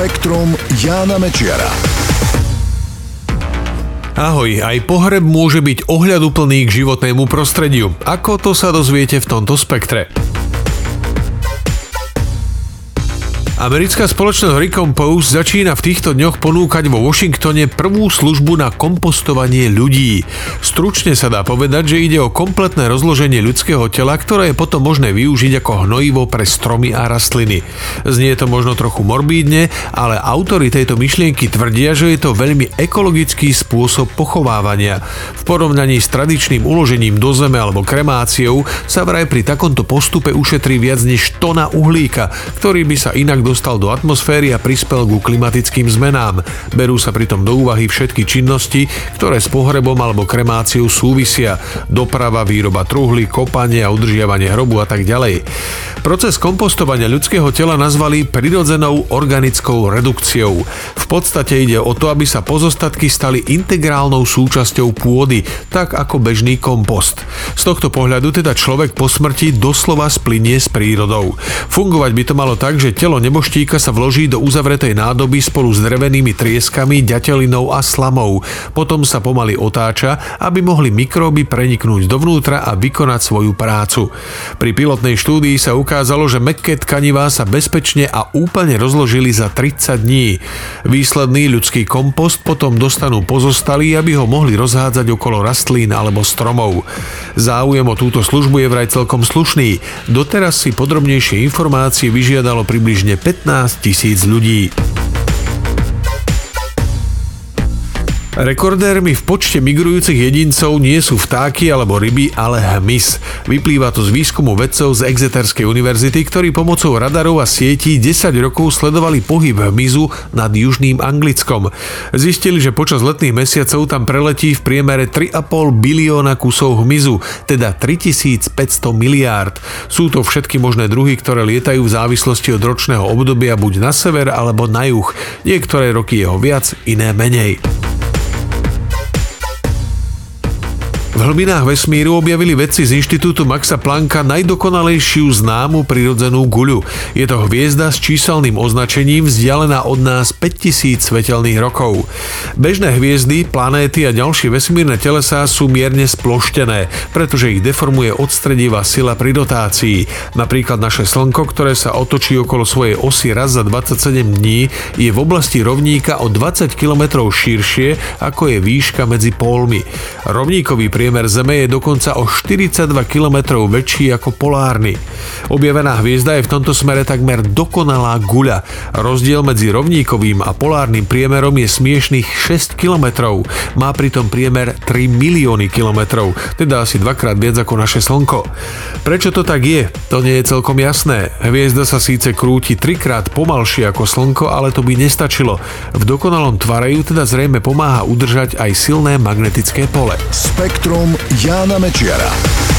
Spektrum Jána Mečiara. Ahoj, aj pohreb môže byť ohľaduplný k životnému prostrediu. Ako to sa dozviete v tomto spektre? Americká spoločnosť Recompose začína v týchto dňoch ponúkať vo Washingtone prvú službu na kompostovanie ľudí. Stručne sa dá povedať, že ide o kompletné rozloženie ľudského tela, ktoré je potom možné využiť ako hnojivo pre stromy a rastliny. Znie to možno trochu morbídne, ale autori tejto myšlienky tvrdia, že je to veľmi ekologický spôsob pochovávania. V porovnaní s tradičným uložením do zeme alebo kremáciou sa vraj pri takomto postupe ušetrí viac než tona uhlíka, ktorý by sa inak dostal do atmosféry a prispel ku klimatickým zmenám. Berú sa pritom do úvahy všetky činnosti, ktoré s pohrebom alebo kremáciou súvisia. Doprava, výroba truhly, kopanie a udržiavanie hrobu a tak ďalej. Proces kompostovania ľudského tela nazvali prirodzenou organickou redukciou. V podstate ide o to, aby sa pozostatky stali integrálnou súčasťou pôdy, tak ako bežný kompost. Z tohto pohľadu teda človek po smrti doslova splinie s prírodou. Fungovať by to malo tak, že telo nebo nebožtíka sa vloží do uzavretej nádoby spolu s drevenými trieskami, ďatelinou a slamou. Potom sa pomaly otáča, aby mohli mikróby preniknúť dovnútra a vykonať svoju prácu. Pri pilotnej štúdii sa ukázalo, že mekké tkanivá sa bezpečne a úplne rozložili za 30 dní. Výsledný ľudský kompost potom dostanú pozostalí, aby ho mohli rozhádzať okolo rastlín alebo stromov. Záujem o túto službu je vraj celkom slušný. Doteraz si podrobnejšie informácie vyžiadalo približne 15 tisíc ľudí. Rekordérmi v počte migrujúcich jedincov nie sú vtáky alebo ryby, ale hmyz. Vyplýva to z výskumu vedcov z Exeterskej univerzity, ktorí pomocou radarov a sietí 10 rokov sledovali pohyb hmyzu nad južným Anglickom. Zistili, že počas letných mesiacov tam preletí v priemere 3,5 bilióna kusov hmyzu, teda 3500 miliárd. Sú to všetky možné druhy, ktoré lietajú v závislosti od ročného obdobia buď na sever alebo na juh. Niektoré roky jeho viac, iné menej. V hlbinách vesmíru objavili vedci z Inštitútu Maxa Plancka najdokonalejšiu známu prirodzenú guľu. Je to hviezda s číselným označením vzdialená od nás 5000 svetelných rokov. Bežné hviezdy, planéty a ďalšie vesmírne telesá sú mierne sploštené, pretože ich deformuje odstredivá sila pri rotácii. Napríklad naše Slnko, ktoré sa otočí okolo svojej osy raz za 27 dní, je v oblasti rovníka o 20 km širšie, ako je výška medzi pólmi. Rovníkový priemer Priemer Zeme je dokonca o 42 km väčší ako polárny. Objavená hviezda je v tomto smere takmer dokonalá guľa. Rozdiel medzi rovníkovým a polárnym priemerom je smiešných 6 km. Má pritom priemer 3 milióny km, teda asi dvakrát viac ako naše Slnko. Prečo to tak je? To nie je celkom jasné. Hviezda sa síce krúti trikrát pomalšie ako Slnko, ale to by nestačilo. V dokonalom tvare ju teda zrejme pomáha udržať aj silné magnetické pole. Spektrum Jána Mečiara.